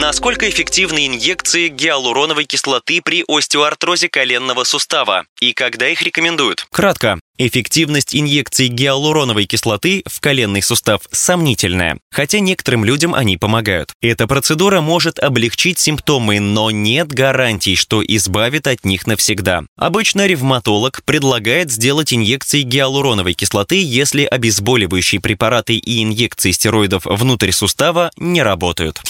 Насколько эффективны инъекции гиалуроновой кислоты при остеоартрозе коленного сустава и когда их рекомендуют? Кратко. Эффективность инъекций гиалуроновой кислоты в коленный сустав сомнительная, хотя некоторым людям они помогают. Эта процедура может облегчить симптомы, но нет гарантий, что избавит от них навсегда. Обычно ревматолог предлагает сделать инъекции гиалуроновой кислоты, если обезболивающие препараты и инъекции стероидов внутрь сустава не работают.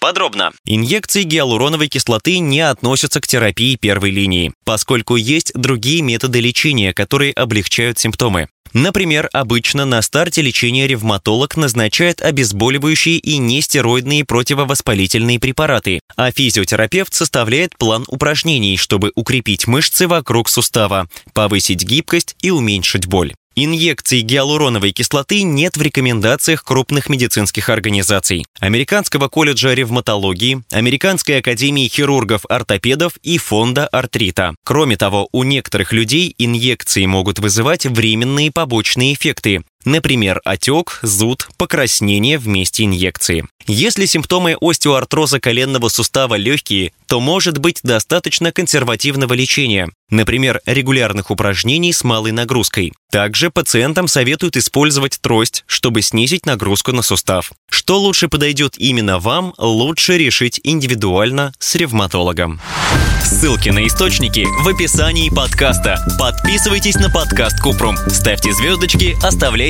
Подробно. Инъекции гиалуроновой кислоты не относятся к терапии первой линии, поскольку есть другие методы лечения, которые облегчают симптомы. Например, обычно на старте лечения ревматолог назначает обезболивающие и нестероидные противовоспалительные препараты, а физиотерапевт составляет план упражнений, чтобы укрепить мышцы вокруг сустава, повысить гибкость и уменьшить боль. Инъекций гиалуроновой кислоты нет в рекомендациях крупных медицинских организаций. Американского колледжа ревматологии, Американской академии хирургов-ортопедов и фонда артрита. Кроме того, у некоторых людей инъекции могут вызывать временные побочные эффекты, Например, отек, зуд, покраснение в месте инъекции. Если симптомы остеоартроза коленного сустава легкие, то может быть достаточно консервативного лечения, например, регулярных упражнений с малой нагрузкой. Также пациентам советуют использовать трость, чтобы снизить нагрузку на сустав. Что лучше подойдет именно вам, лучше решить индивидуально с ревматологом. Ссылки на источники в описании подкаста. Подписывайтесь на подкаст Купрум, ставьте звездочки, оставляйте